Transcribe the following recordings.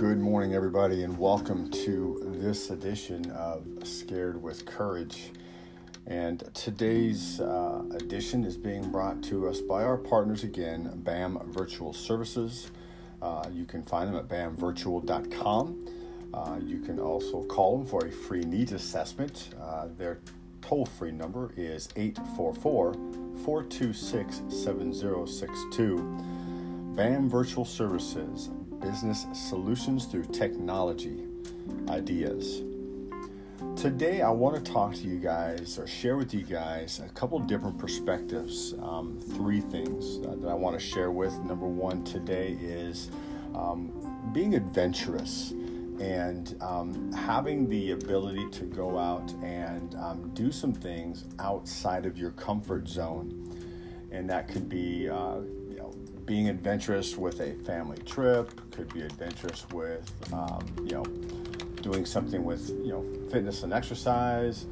Good morning, everybody, and welcome to this edition of Scared with Courage. And today's uh, edition is being brought to us by our partners again, BAM Virtual Services. Uh, you can find them at bamvirtual.com. Uh, you can also call them for a free needs assessment. Uh, their toll free number is 844 426 7062. BAM Virtual Services, business solutions through technology ideas. Today, I want to talk to you guys or share with you guys a couple different perspectives. Um, three things that I want to share with. Number one today is um, being adventurous and um, having the ability to go out and um, do some things outside of your comfort zone. And that could be uh, being adventurous with a family trip, could be adventurous with, um, you know, doing something with, you know, fitness and exercise.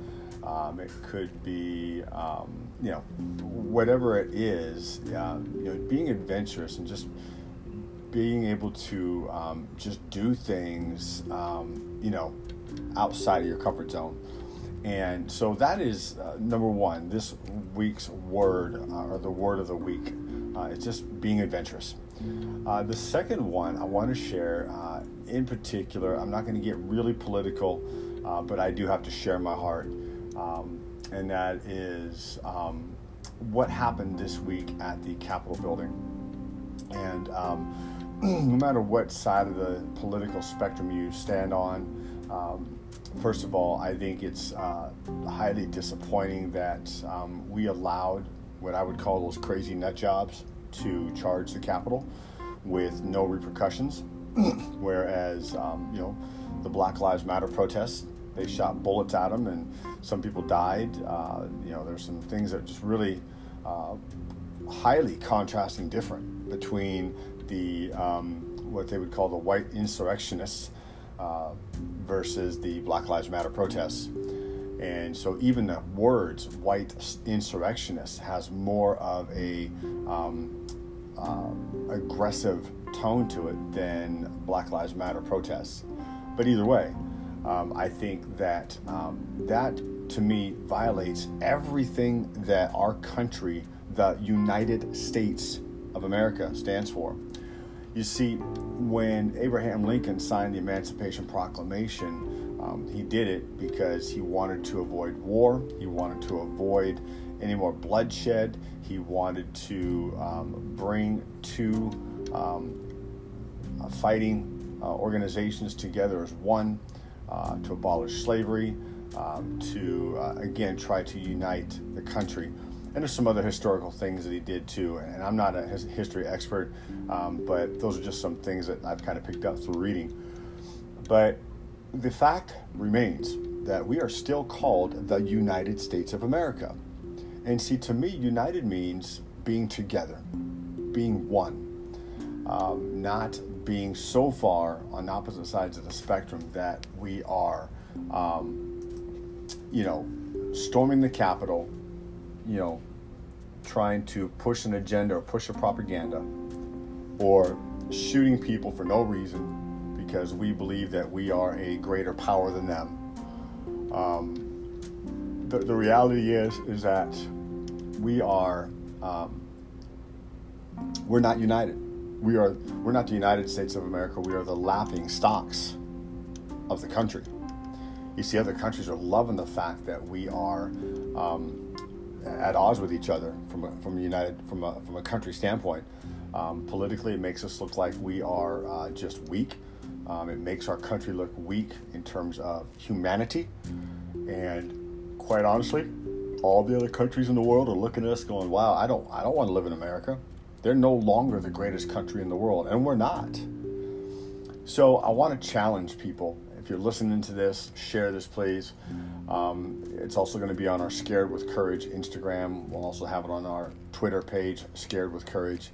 Um, it could be, um, you know, whatever it is, uh, you know, being adventurous and just being able to um, just do things, um, you know, outside of your comfort zone. And so that is uh, number one, this week's word uh, or the word of the week. Uh, it's just being adventurous. Uh, the second one I want to share, uh, in particular, I'm not going to get really political, uh, but I do have to share my heart. Um, and that is um, what happened this week at the Capitol building. And um, no matter what side of the political spectrum you stand on, um, first of all, I think it's uh, highly disappointing that um, we allowed what I would call those crazy nut jobs to charge the Capitol with no repercussions. Whereas, um, you know, the Black Lives Matter protests, they shot bullets at them and some people died. Uh, you know, there's some things that just really uh, highly contrasting different between the um, what they would call the white insurrectionists versus the Black Lives Matter protests. And so even the words white insurrectionist has more of a um, uh, aggressive tone to it than Black Lives Matter protests. But either way, um, I think that um, that to me violates everything that our country, the United States of America, stands for. You see, when Abraham Lincoln signed the Emancipation Proclamation, um, he did it because he wanted to avoid war, he wanted to avoid any more bloodshed, he wanted to um, bring two um, uh, fighting uh, organizations together as one uh, to abolish slavery, um, to uh, again try to unite the country. And there's some other historical things that he did too. And I'm not a history expert, um, but those are just some things that I've kind of picked up through reading. But the fact remains that we are still called the United States of America. And see, to me, united means being together, being one, um, not being so far on opposite sides of the spectrum that we are, um, you know, storming the Capitol, you know, trying to push an agenda or push a propaganda, or shooting people for no reason because we believe that we are a greater power than them. Um, the, the reality is is that we are um, we're not united. We are we're not the United States of America. We are the laughing stocks of the country. You see, other countries are loving the fact that we are um, at odds with each other from a, from united from a from a country standpoint. Um, politically, it makes us look like we are uh, just weak. Um, it makes our country look weak in terms of humanity. And quite honestly, all the other countries in the world are looking at us going, wow, I don't, I don't want to live in America. They're no longer the greatest country in the world, and we're not. So I want to challenge people. If you're listening to this, share this, please. Um, it's also going to be on our Scared with Courage Instagram. We'll also have it on our Twitter page, Scared with Courage.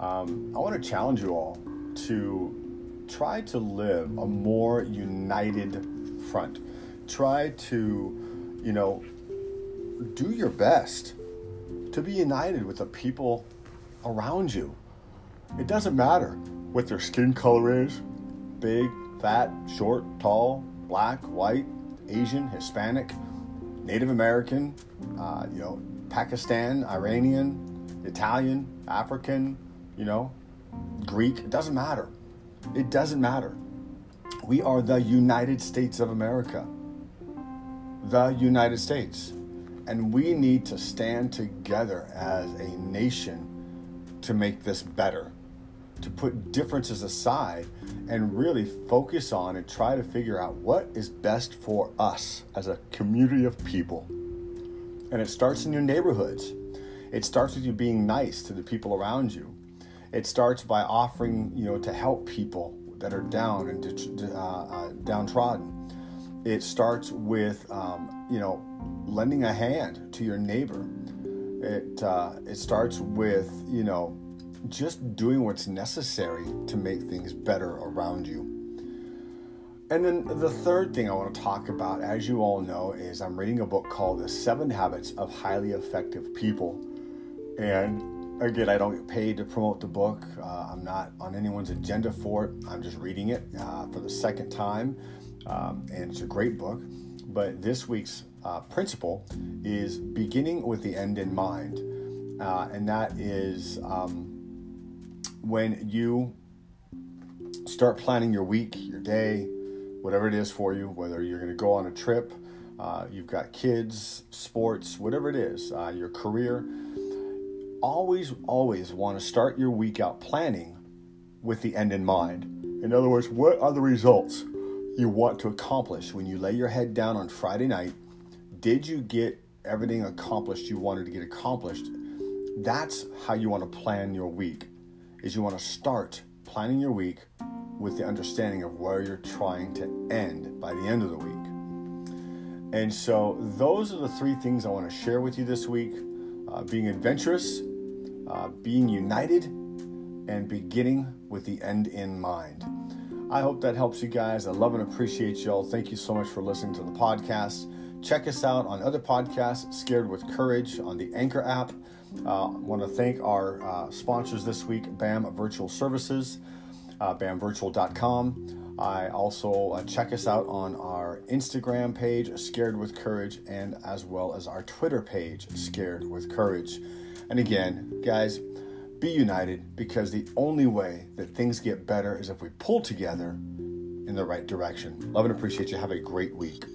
Um, I want to challenge you all to try to live a more united front. Try to, you know, do your best to be united with the people around you. It doesn't matter what their skin color is, big, fat, short, tall, black, white, Asian, Hispanic, Native American, uh, you know, Pakistan, Iranian, Italian, African, you know, Greek. It doesn't matter. It doesn't matter. We are the United States of America. The United States. And we need to stand together as a nation to make this better, to put differences aside and really focus on and try to figure out what is best for us as a community of people. And it starts in your neighborhoods. It starts with you being nice to the people around you. It starts by offering, you know, to help people that are down and uh, uh, downtrodden. It starts with, um, you know, lending a hand to your neighbor. It uh, it starts with, you know, just doing what's necessary to make things better around you. And then the third thing I want to talk about, as you all know, is I'm reading a book called The Seven Habits of Highly Effective People. And again, I don't get paid to promote the book. Uh, I'm not on anyone's agenda for it. I'm just reading it uh, for the second time. Um, and it's a great book. But this week's uh, principle is beginning with the end in mind. Uh, and that is um, when you start planning your week, your day, whatever it is for you, whether you're going to go on a trip, uh, you've got kids, sports, whatever it is, uh, your career, always, always want to start your week out planning with the end in mind. In other words, what are the results you want to accomplish when you lay your head down on Friday night? Did you get everything accomplished you wanted to get accomplished? That's how you want to plan your week is you want to start planning your week with the understanding of where you're trying to end by the end of the week. And so, those are the three things I want to share with you this week uh, being adventurous, uh, being united, and beginning with the end in mind. I hope that helps you guys. I love and appreciate y'all. Thank you so much for listening to the podcast. Check us out on other podcasts, Scared with Courage on the Anchor app. Uh, I want to thank our uh, sponsors this week, BAM Virtual Services, uh, bamvirtual.com. I also uh, check us out on our Instagram page, Scared with Courage, and as well as our Twitter page, Scared with Courage. And again, guys, be united because the only way that things get better is if we pull together in the right direction. Love and appreciate you. Have a great week.